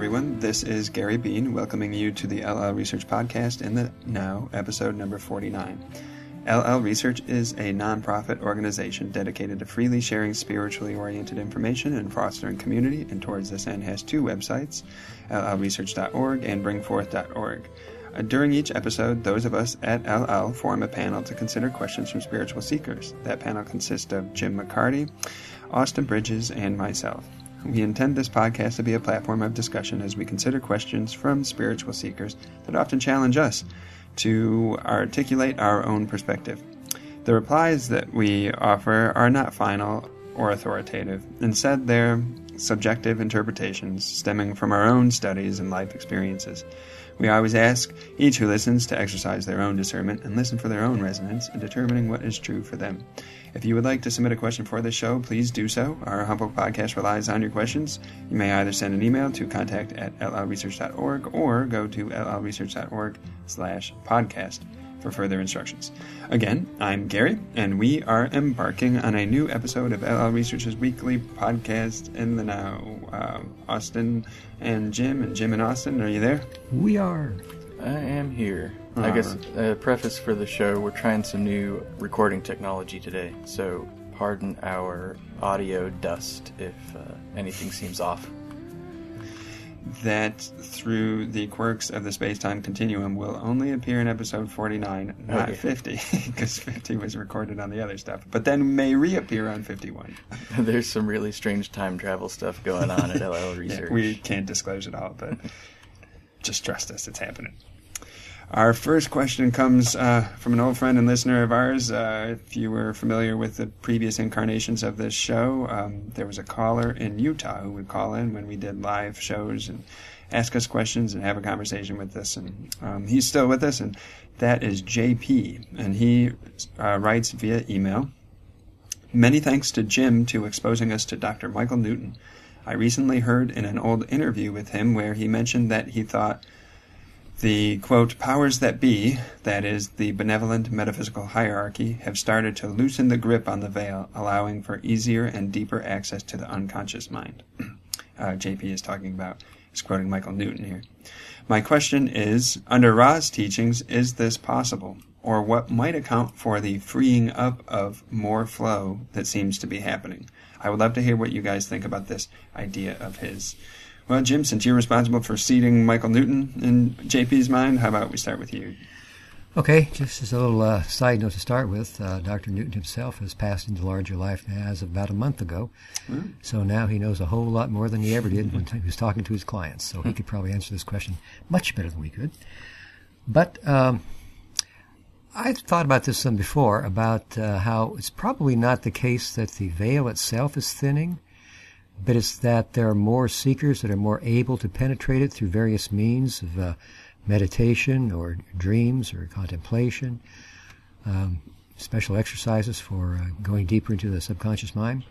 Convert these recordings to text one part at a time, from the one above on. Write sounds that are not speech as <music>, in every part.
everyone. This is Gary Bean welcoming you to the LL Research Podcast in the Now, episode number 49. LL Research is a nonprofit organization dedicated to freely sharing spiritually oriented information and fostering community, and towards this end has two websites, llresearch.org and bringforth.org. Uh, during each episode, those of us at LL form a panel to consider questions from spiritual seekers. That panel consists of Jim McCarty, Austin Bridges, and myself. We intend this podcast to be a platform of discussion as we consider questions from spiritual seekers that often challenge us to articulate our own perspective. The replies that we offer are not final or authoritative. Instead, they're subjective interpretations stemming from our own studies and life experiences. We always ask each who listens to exercise their own discernment and listen for their own resonance in determining what is true for them. If you would like to submit a question for this show, please do so. Our humble podcast relies on your questions. You may either send an email to contact at llresearch.org or go to llresearch.org slash podcast for further instructions. Again, I'm Gary, and we are embarking on a new episode of LL Research's weekly podcast in the now. Uh, Austin and Jim, and Jim and Austin, are you there? We are. I am here. I guess a preface for the show, we're trying some new recording technology today, so pardon our audio dust if uh, anything seems off that through the quirks of the space-time continuum will only appear in episode 49, not okay. 50, <laughs> because 50 was recorded on the other stuff, but then may reappear on 51. <laughs> There's some really strange time travel stuff going on at LL <laughs> Research. yeah, we can't disclose it all, but just trust us, it's happening. Our first question comes uh, from an old friend and listener of ours. Uh, if you were familiar with the previous incarnations of this show, um, there was a caller in Utah who would call in when we did live shows and ask us questions and have a conversation with us. And um, he's still with us, and that is JP. And he uh, writes via email Many thanks to Jim to exposing us to Dr. Michael Newton. I recently heard in an old interview with him where he mentioned that he thought the quote, powers that be, that is, the benevolent metaphysical hierarchy, have started to loosen the grip on the veil, allowing for easier and deeper access to the unconscious mind. <clears throat> Uh, JP is talking about, is quoting Michael Newton here. My question is, under Ra's teachings, is this possible? Or what might account for the freeing up of more flow that seems to be happening? I would love to hear what you guys think about this idea of his. Well, Jim, since you're responsible for seeding Michael Newton in JP's mind, how about we start with you? Okay, just as a little uh, side note to start with, uh, Dr. Newton himself has passed into larger life as of about a month ago. Mm. So now he knows a whole lot more than he ever did when he was talking to his clients. So he could probably answer this question much better than we could. But um, I've thought about this some before about uh, how it's probably not the case that the veil itself is thinning but it's that there are more seekers that are more able to penetrate it through various means of uh, meditation or dreams or contemplation, um, special exercises for uh, going deeper into the subconscious mind.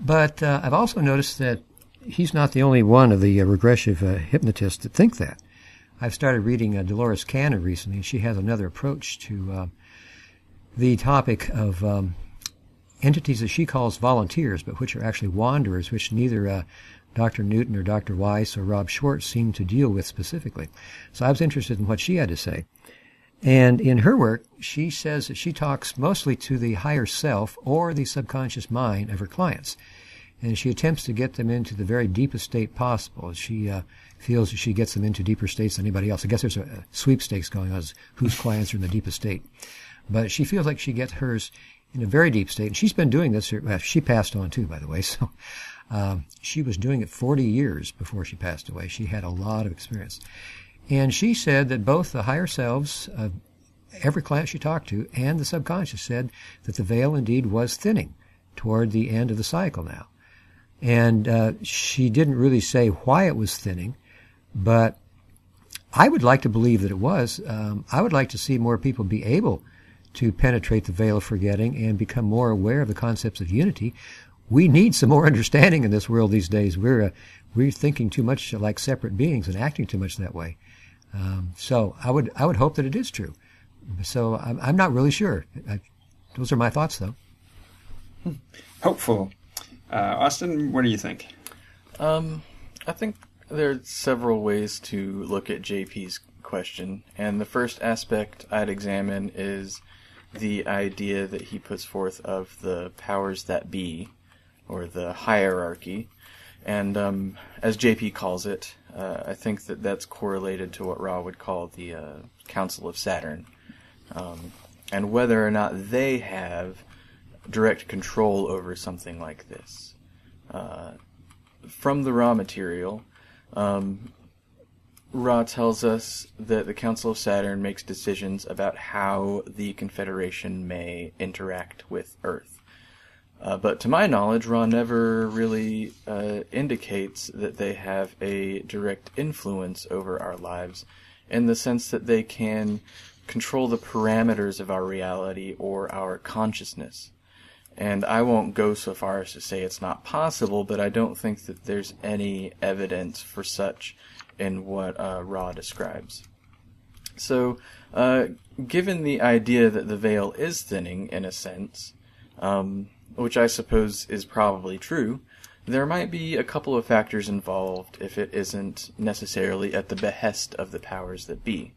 But uh, I've also noticed that he's not the only one of the uh, regressive uh, hypnotists that think that. I've started reading uh, Dolores Cannon recently, and she has another approach to the topic of um, entities that she calls volunteers, but which are actually wanderers, which neither uh, Dr. Newton or Dr. Weiss or Rob Schwartz seem to deal with specifically. So I was interested in what she had to say. And in her work, she says that she talks mostly to the higher self or the subconscious mind of her clients. And she attempts to get them into the very deepest state possible. She uh, feels that she gets them into deeper states than anybody else. I guess there's a, sweepstakes going on as whose clients are in the deepest state. But she feels like she gets hers in a very deep state. And she's been doing this. Well, she passed on too, by the way. <laughs> So um, she was doing it 40 years before she passed away. She had a lot of experience. And she said that both the higher selves of every client she talked to and the subconscious said that the veil indeed was thinning toward the end of the cycle now. And uh, she didn't really say why it was thinning, but I would like to believe that it was. Um, I would like to see more people be able to penetrate the veil of forgetting and become more aware of the concepts of unity. We need some more <laughs> understanding in this world these days. We're uh, we're thinking too much like separate beings and acting too much that way. Um, so I would I would hope that it is true. So I'm, I'm not really sure. I, those are my thoughts, though. Hopeful. Uh, Austin, what do you think? Um, I think there are several ways to look at JP's question, and the first aspect I'd examine is the idea that he puts forth of the powers that be, or the hierarchy. And um, as JP calls it, uh, I think that that's correlated to what Ra would call the uh, Council of Saturn. Um, and whether or not they have direct control over something like this. Uh, from the Ra material, um, Ra tells us that the Council of Saturn makes decisions about how the Confederation may interact with Earth. Uh, but to my knowledge, Ra never really uh, indicates that they have a direct influence over our lives in the sense that they can control the parameters of our reality or our consciousness. And I won't go so far as to say it's not possible, but I don't think that there's any evidence for such in what uh, Ra describes. So, uh, given the idea that the veil is thinning in a sense, um, which I suppose is probably true, there might be a couple of factors involved if it isn't necessarily at the behest of the powers that be.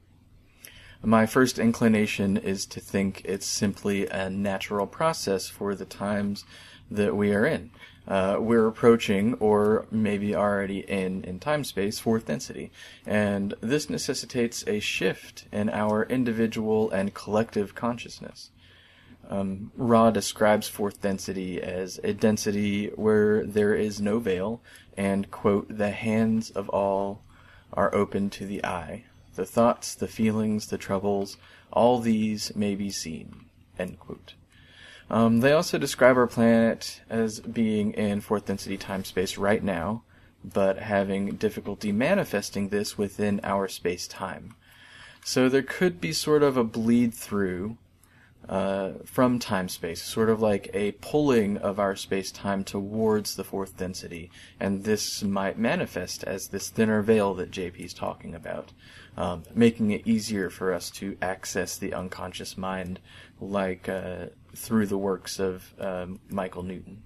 My first inclination is to think it's simply a natural process for the times that we are in. Uh, we're approaching, or maybe already in, in time space, fourth density. And this necessitates a shift in our individual and collective consciousness. Um, Ra describes fourth density as a density where there is no veil, and, quote, the hands of all are open to the eye. The thoughts, the feelings, the troubles, all these may be seen, end quote. Um, they also describe our planet as being in fourth density time space right now, but having difficulty manifesting this within our space time. So there could be sort of a bleed through uh, from time space, sort of like a pulling of our space time towards the fourth density, and this might manifest as this thinner veil that JP is talking about, um, making it easier for us to access the unconscious mind, like uh, through the works of um, Michael Newton.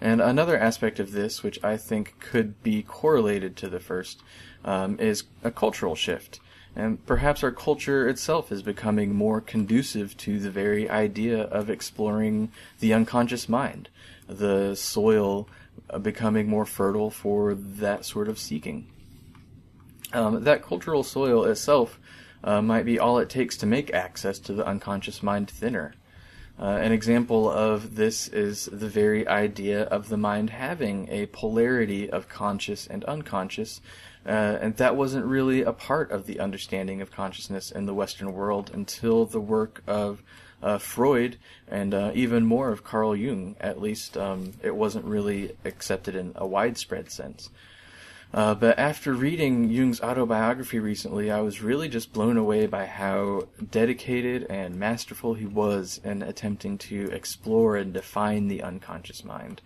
And another aspect of this, which I think could be correlated to the first, um, is a cultural shift. And perhaps our culture itself is becoming more conducive to the very idea of exploring the unconscious mind, the soil uh, becoming more fertile for that sort of seeking. Um, that cultural soil itself uh, might be all it takes to make access to the unconscious mind thinner. Uh, an example of this is the very idea of the mind having a polarity of conscious and unconscious, uh, and that wasn't really a part of the understanding of consciousness in the Western world until the work of uh, Freud and uh, even more of Carl Jung. At least um, it wasn't really accepted in a widespread sense. Uh, but after reading Jung's autobiography recently, I was really just blown away by how dedicated and masterful he was in attempting to explore and define the unconscious mind.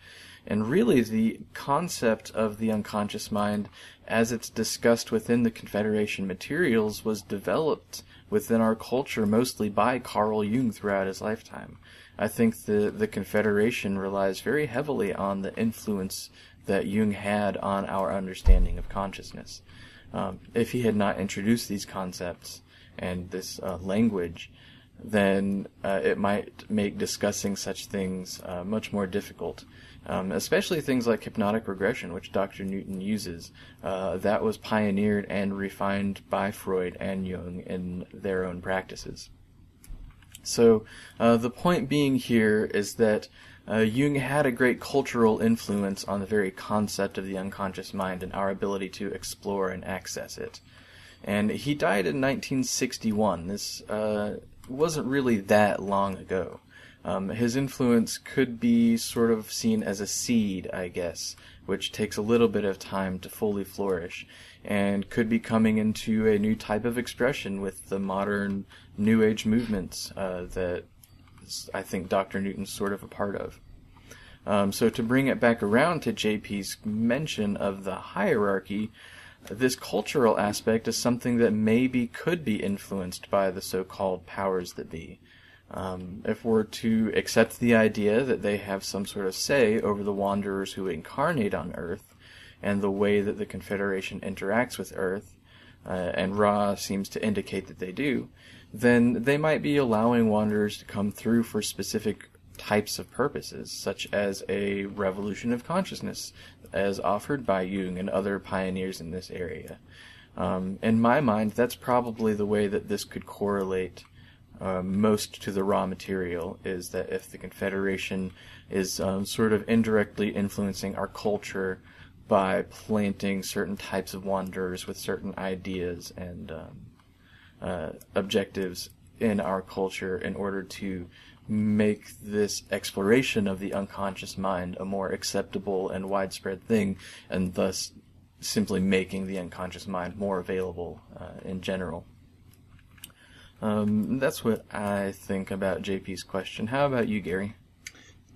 And really, the concept of the unconscious mind, as it's discussed within the Confederation materials, was developed within our culture mostly by Carl Jung throughout his lifetime. I think the, the Confederation relies very heavily on the influence that Jung had on our understanding of consciousness. Um, if he had not introduced these concepts and this uh, language, then uh, it might make discussing such things uh, much more difficult. Um, especially things like hypnotic regression, which Dr. Newton uses. Uh, that was pioneered and refined by Freud and Jung in their own practices. So, uh, the point being here is that uh, Jung had a great cultural influence on the very concept of the unconscious mind and our ability to explore and access it. And he died in 1961. This uh, wasn't really that long ago. Um, his influence could be sort of seen as a seed, I guess, which takes a little bit of time to fully flourish, and could be coming into a new type of expression with the modern New Age movements uh, that I think Dr. Newton's sort of a part of. Um, so to bring it back around to JP's mention of the hierarchy, this cultural aspect is something that maybe could be influenced by the so-called powers that be. Um, if we're to accept the idea that they have some sort of say over the wanderers who incarnate on Earth and the way that the Confederation interacts with Earth, uh, and Ra seems to indicate that they do, then they might be allowing wanderers to come through for specific types of purposes, such as a revolution of consciousness, as offered by Jung and other pioneers in this area. Um, in my mind, that's probably the way that this could correlate uh, most to the Ra material is that if the Confederation is um, sort of indirectly influencing our culture by planting certain types of wanderers with certain ideas and um, uh, objectives in our culture in order to make this exploration of the unconscious mind a more acceptable and widespread thing, and thus simply making the unconscious mind more available uh, in general. Um, that's what I think about JP's question. How about you, Gary?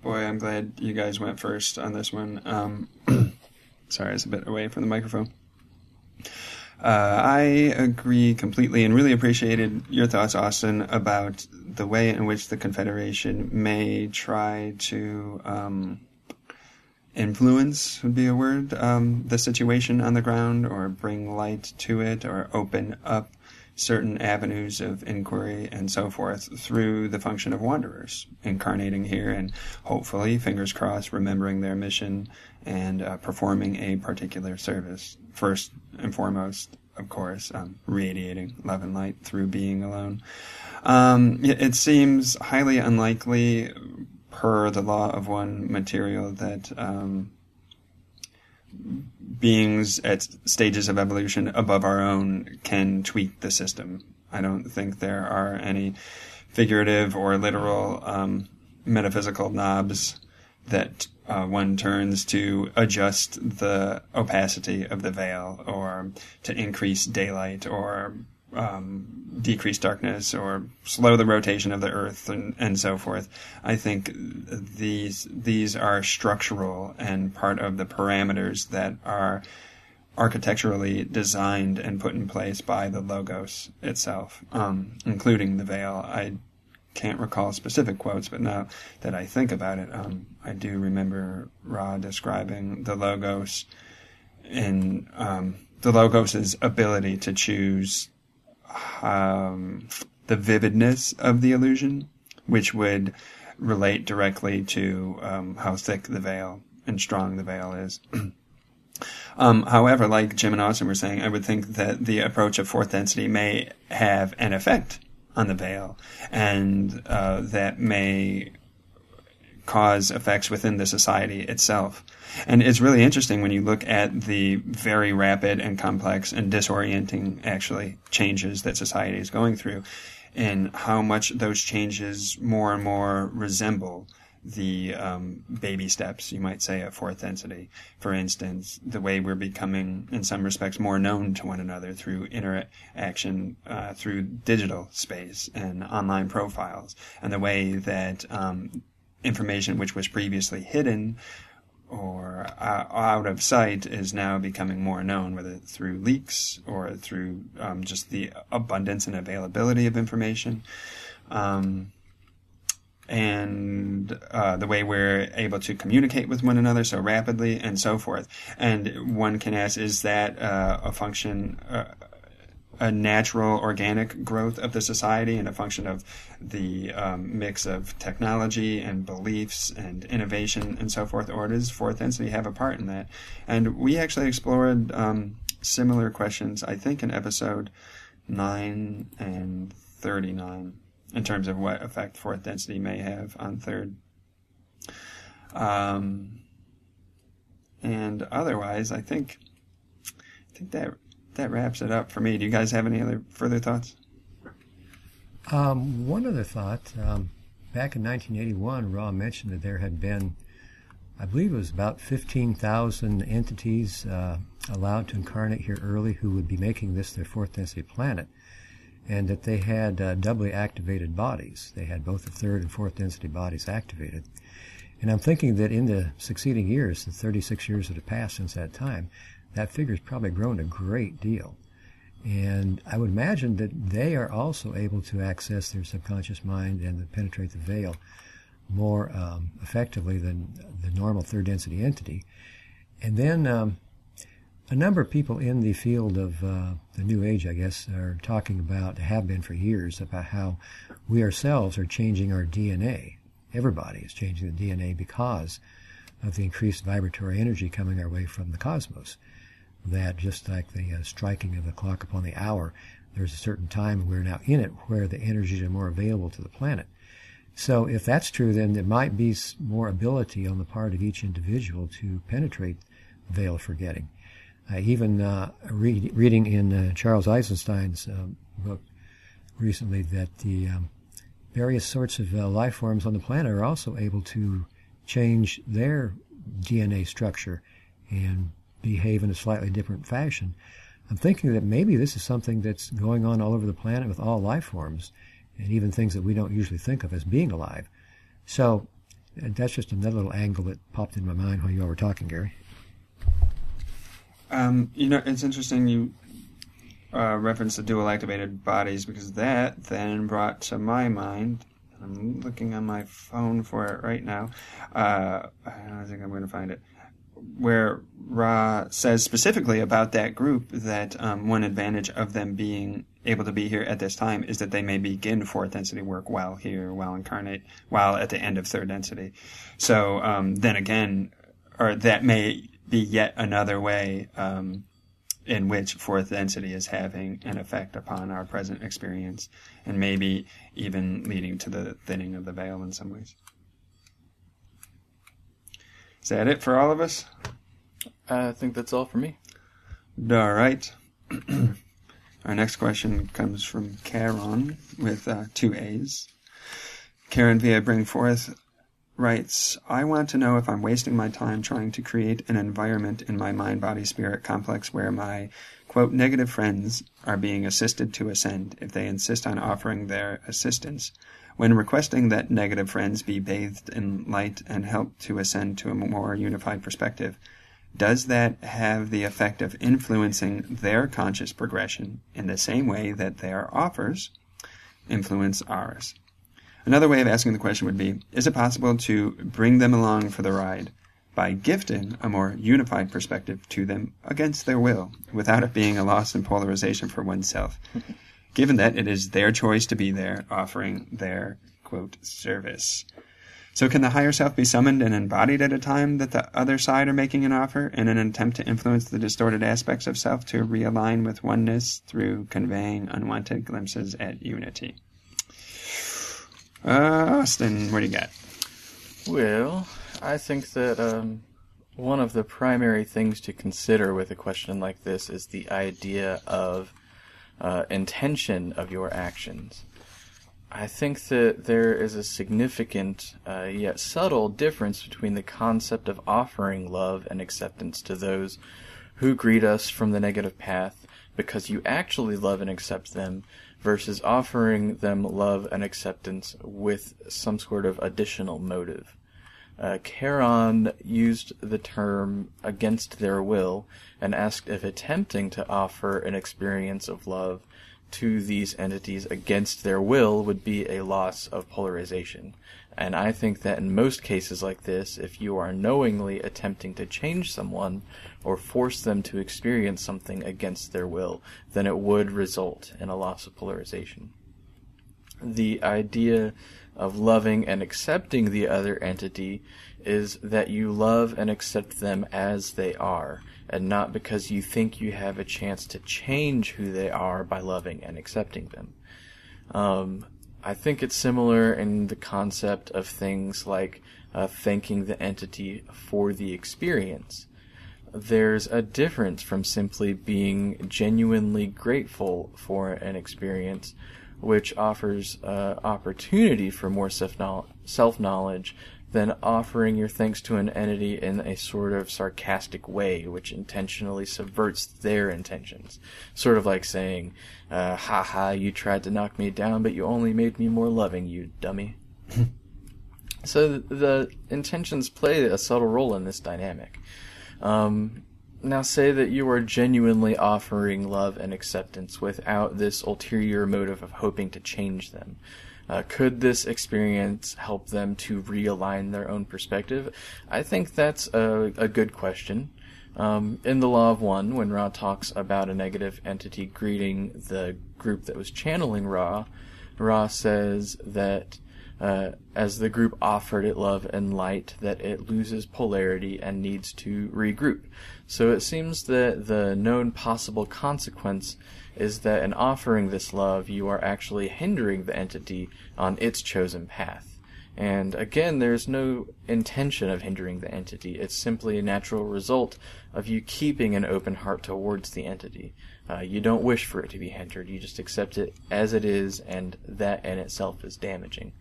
Boy, I'm glad you guys went first on this one. Um, <clears throat> sorry, I was a bit away from the microphone. Uh, I agree completely and really appreciated your thoughts, Austin, about the way in which the Confederation may try to um, influence, would be a word, um, the situation on the ground or bring light to it or open up certain avenues of inquiry and so forth through the function of wanderers incarnating here and hopefully, fingers crossed, remembering their mission and uh, performing a particular service. First and foremost, of course, um, radiating love and light through being alone. Um, it seems highly unlikely, per the law of one material, that um, beings at stages of evolution above our own can tweak the system. I don't think there are any figurative or literal um, metaphysical knobs that uh, one turns to adjust the opacity of the veil or to increase daylight or um, decrease darkness or slow the rotation of the earth and, and so forth. I think these these are structural and part of the parameters that are architecturally designed and put in place by the logos itself, um, including the veil. I can't recall specific quotes, but now that I think about it, um, I do remember Ra describing the logos and um, the logos's ability to choose um, the vividness of the illusion, which would relate directly to um, how thick the veil and strong the veil is. <clears throat> Um, however, like Jim and Austin were saying, I would think that the approach of fourth density may have an effect on the veil, and uh, that may cause effects within the society itself. And it's really interesting when you look at the very rapid and complex and disorienting, actually, changes that society is going through, and how much those changes more and more resemble the um, baby steps, you might say, of fourth density. For instance, the way we're becoming, in some respects, more known to one another through interaction uh, through digital space and online profiles, and the way that um, information which was previously hidden or uh, out of sight is now becoming more known, whether through leaks or through um, just the abundance and availability of information. Um, and uh, the way we're able to communicate with one another so rapidly and so forth. And one can ask, is that uh, a function, uh, a natural organic growth of the society and a function of the um, mix of technology and beliefs and innovation and so forth, or does fourth density have a part in that? And we actually explored um, similar questions, I think, in episode 9 and 39 in terms of what effect fourth density may have on third. Um, and otherwise, I think I think that that wraps it up for me. Do you guys have any other further thoughts? Um, one other thought. Um, back in 1981, Ra mentioned that there had been, I believe it was about 15,000 entities uh, allowed to incarnate here early who would be making this their fourth density planet and that they had uh, doubly activated bodies. They had both the third and fourth density bodies activated. And I'm thinking that in the succeeding years, the 36 years that have passed since that time, that figure has probably grown a great deal. And I would imagine that they are also able to access their subconscious mind and penetrate the veil more um, effectively than the normal third density entity. And then um, a number of people in the field of uh, the New Age, I guess, are talking about, have been for years, about how we ourselves are changing our DNA. Everybody is changing the DNA because of the increased vibratory energy coming our way from the cosmos. That just like the uh, striking of the clock upon the hour, there's a certain time, we're now in it, where the energies are more available to the planet. So if that's true, then there might be more ability on the part of each individual to penetrate the veil of forgetting. Uh, even uh, read, reading in uh, Charles Eisenstein's um, book recently that the um, various sorts of uh, life forms on the planet are also able to change their DNA structure and behave in a slightly different fashion. I'm thinking that maybe this is something that's going on all over the planet with all life forms and even things that we don't usually think of as being alive. So that's just another little angle that popped in my mind while you all were talking, Gary. Um, you know, it's interesting you uh, referenced the dual activated bodies because that then brought to my mind. I'm looking on my phone for it right now. Uh, I think I'm going to find it. Where Ra says specifically about that group that um, one advantage of them being able to be here at this time is that they may begin fourth density work while here, while incarnate, while at the end of third density. So um, then again, or that may be yet another way um, in which fourth density is having an effect upon our present experience, and maybe even leading to the thinning of the veil in some ways. Is that it for all of us? I think that's all for me. All right. <clears throat> Our next question comes from Karen with uh, two A's. Karen via Bring Forth writes, I want to know if I'm wasting my time trying to create an environment in my mind body spirit complex where my quote negative friends are being assisted to ascend if they insist on offering their assistance when requesting that negative friends be bathed in light and help to ascend to a more unified perspective does that have the effect of influencing their conscious progression in the same way that their offers influence ours? Another way of asking the question would be Is it possible to bring them along for the ride by gifting a more unified perspective to them against their will, without it being a loss in polarization for oneself, <laughs> given that it is their choice to be there, offering their, quote, service? So can the higher self be summoned and embodied at a time that the other side are making an offer in an attempt to influence the distorted aspects of self to realign with oneness through conveying unwanted glimpses at unity? Uh, Austin, what do you got? Well, I think that um, one of the primary things to consider with a question like this is the idea of uh, intention of your actions. I think that there is a significant uh, yet subtle difference between the concept of offering love and acceptance to those who greet us from the negative path because you actually love and accept them versus offering them love and acceptance with some sort of additional motive. Uh, Charon used the term against their will and asked if attempting to offer an experience of love to these entities against their will would be a loss of polarization. And I think that in most cases like this, if you are knowingly attempting to change someone or force them to experience something against their will, then it would result in a loss of polarization. The idea of loving and accepting the other entity is that you love and accept them as they are and not because you think you have a chance to change who they are by loving and accepting them. Um, I think it's similar in the concept of things like uh, thanking the entity for the experience. There's a difference from simply being genuinely grateful for an experience, which offers uh, opportunity for more self knowledge than offering your thanks to an entity in a sort of sarcastic way, which intentionally subverts their intentions. Sort of like saying, uh, ha ha, you tried to knock me down, but you only made me more loving, you dummy. <laughs> so the intentions play a subtle role in this dynamic. Um, now say that you are genuinely offering love and acceptance without this ulterior motive of hoping to change them. Uh, could this experience help them to realign their own perspective? I think that's a, a good question. Um, in the Law of One, when Ra talks about a negative entity greeting the group that was channeling Ra, Ra says that uh, as the group offered it love and light, that it loses polarity and needs to regroup. So it seems that the known possible consequence is that in offering this love, you are actually hindering the entity on its chosen path. And again, there's no intention of hindering the entity. It's simply a natural result of you keeping an open heart towards the entity. Uh, you don't wish for it to be hindered. You just accept it as it is, and that in itself is damaging.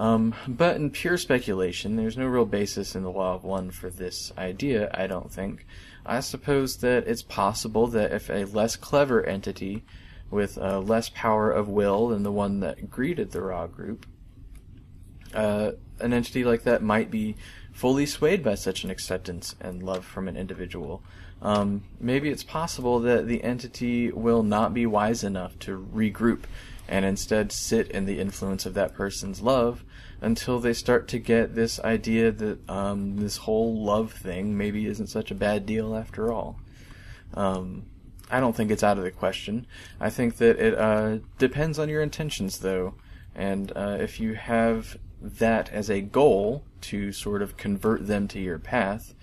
Um, but in pure speculation, there's no real basis in the law of one for this idea, I don't think. I suppose that it's possible that if a less clever entity with uh, less power of will than the one that greeted the Ra group, uh, an entity like that might be fully swayed by such an acceptance and love from an individual. Um, maybe it's possible that the entity will not be wise enough to regroup and instead sit in the influence of that person's love until they start to get this idea that um, this whole love thing maybe isn't such a bad deal after all. Um, I don't think it's out of the question. I think that it uh, depends on your intentions, though. And uh, if you have that as a goal to sort of convert them to your path,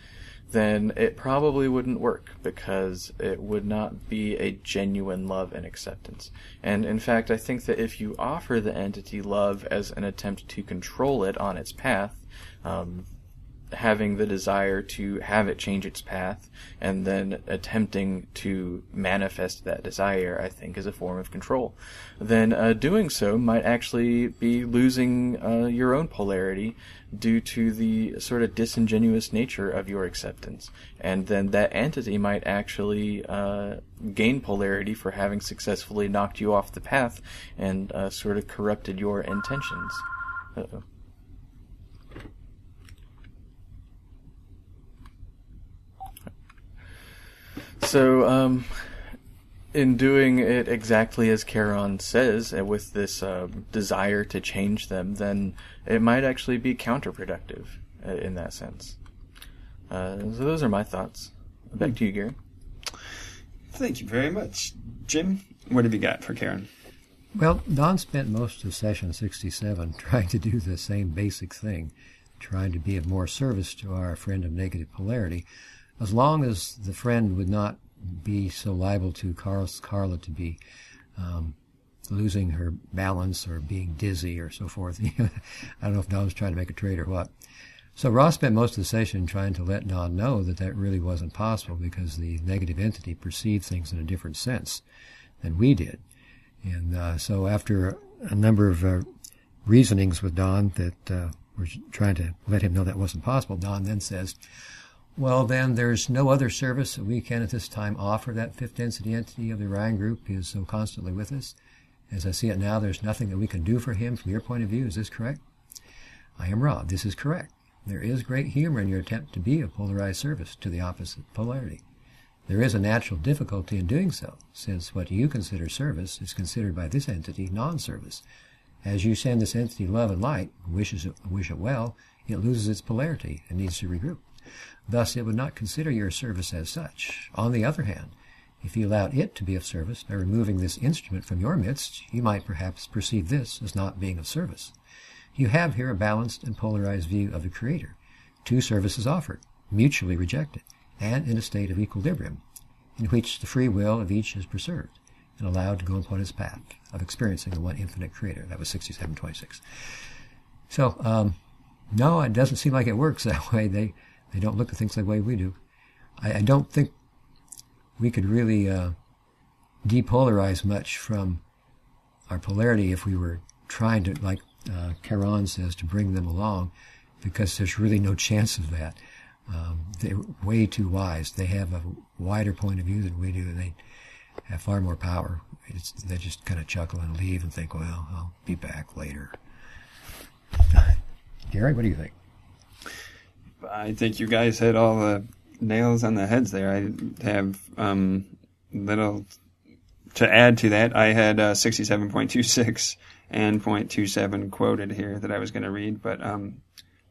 then it probably wouldn't work because it would not be a genuine love and acceptance. And in fact, I think that if you offer the entity love as an attempt to control it on its path, um, having the desire to have it change its path and then attempting to manifest that desire, I think, is a form of control. Then uh, doing so might actually be losing uh, your own polarity due to the sort of disingenuous nature of your acceptance. And then that entity might actually uh, gain polarity for having successfully knocked you off the path and uh, sort of corrupted your intentions. Uh-oh. So, um, in doing it exactly as Charon says, and with this uh, desire to change them, then it might actually be counterproductive uh, in that sense. Uh, so those are my thoughts. Back to you, Gary. Thank you very much. Jim, what have you got for Karen? Well, Don spent most of session 67 <laughs> trying to do the same basic thing, trying to be of more service to our friend of negative polarity, as long as the friend would not be so liable to Carla to be um, losing her balance or being dizzy or so forth. <laughs> I don't know if Don was trying to make a trade or what. So Ra spent most of the session trying to let Don know that that really wasn't possible because the negative entity perceived things in a different sense than we did. And uh, so after a number of uh, reasonings with Don that uh, were trying to let him know that wasn't possible, Don then says, well, then there's no other service that we can at this time offer. That fifth density entity of the Orion group is so constantly with us. As I see it now, there's nothing that we can do for him from your point of view. Is this correct? I am Ra. This is correct. There is great humor in your attempt to be a polarized service to the opposite polarity. There is a natural difficulty in doing so, since what you consider service is considered by this entity non-service. As you send this entity love and light, wishes it, wish it well, it loses its polarity and needs to regroup. Thus, it would not consider your service as such. On the other hand, if you allowed it to be of service by removing this instrument from your midst, you might perhaps perceive this as not being of service. You have here a balanced and polarized view of the Creator. Two services offered, mutually rejected, and in a state of equilibrium, in which the free will of each is preserved and allowed to go upon its path of experiencing the one infinite Creator. That was 6726. So, um, no, it doesn't seem like it works that <laughs> way. They they don't look at things the way we do. I, I don't think we could really uh, depolarize much from our polarity if we were trying to, like uh, Charon says, to bring them along, because there's really no chance of that. Um, they're way too wise. They have a wider point of view than we do, and they have far more power. It's, they just kind of chuckle and leave and think, well, I'll be back later. <laughs> Gary, what do you think? I think you guys hit all the nails on the heads there. I have um, little to add to that. I had uh, 67.26 and 0.27 quoted here that I was going to read, but um,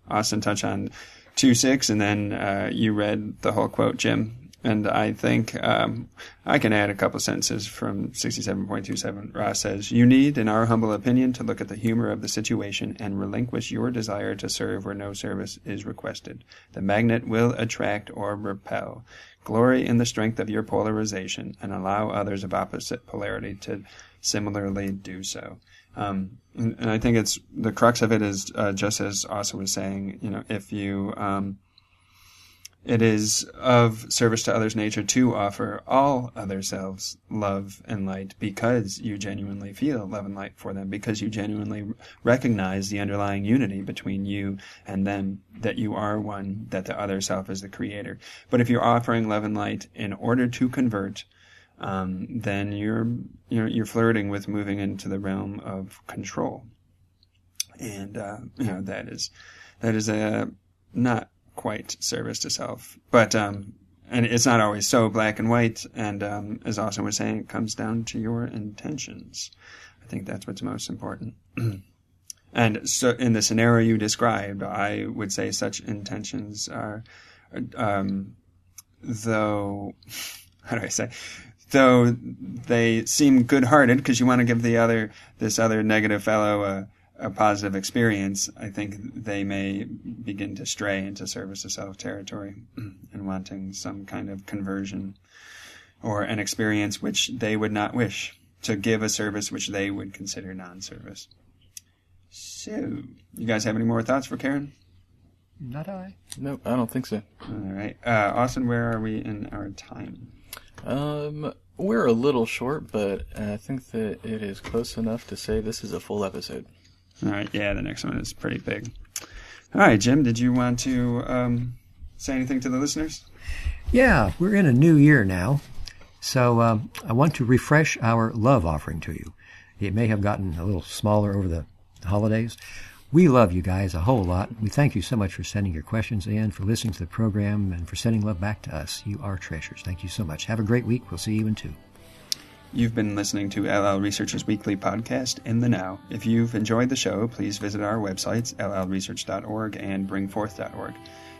Austin touched on 2.6, and then uh, you read the whole quote, Jim. And I think um, I can add a couple sentences from 67.27. Ra says, You need, in our humble opinion, to look at the humor of the situation and relinquish your desire to serve where no service is requested. The magnet will attract or repel. Glory in the strength of your polarization and allow others of opposite polarity to similarly do so. Um, and, and, I think it's the crux of it is uh, just as Asa was saying. You know, if you um, it is of service to others' nature to offer all other selves love and light because you genuinely feel love and light for them, because you genuinely recognize the underlying unity between you and them, that you are one, that the other self is the creator. But if you're offering love and light in order to convert, um, then you're, you're, you're flirting with moving into the realm of control. And, uh, you know, that is, that is a, not quite service to self. But um, and it's not always so black and white. And um, as Austin was saying, it comes down to your intentions. I think that's what's most important. <clears throat> and so, in the scenario you described, I would say such intentions are, um, though, <laughs> how do I say? Though they seem good-hearted because you want to give the other, this other negative fellow a, a positive experience, I think they may begin to stray into service to self territory <clears throat> and wanting some kind of conversion or an experience which they would not wish to give a service which they would consider non service. So, you guys have any more thoughts for Karen? Not I. Nope, I don't think so. All right. Uh, Austin, where are we in our time? Um, we're a little short, but I think that it is close enough to say this is a full episode. All right. Yeah, the next one is pretty big. All right, Jim, did you want to um, say anything to the listeners? Yeah, we're in a new year now. So um, I want to refresh our love offering to you. It may have gotten a little smaller over the holidays. We love you guys a whole lot. We thank you so much for sending your questions in, for listening to the program, and for sending love back to us. You are treasures. Thank you so much. Have a great week. We'll see you in two. You've been listening to LL Research's weekly podcast, In the Now. If you've enjoyed the show, please visit our websites, llresearch.org and bringforth.org.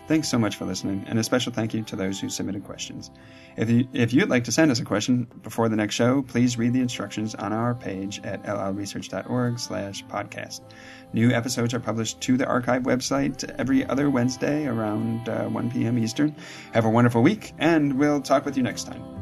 Thanks so much for listening, and a special thank you to those who submitted questions. If, you, if you'd like to send us a question before the next show, please read the instructions on our page at llresearch.org slash podcast. New episodes are published to the archive website every other Wednesday around uh, 1 p.m. Eastern. Have a wonderful week, and we'll talk with you next time.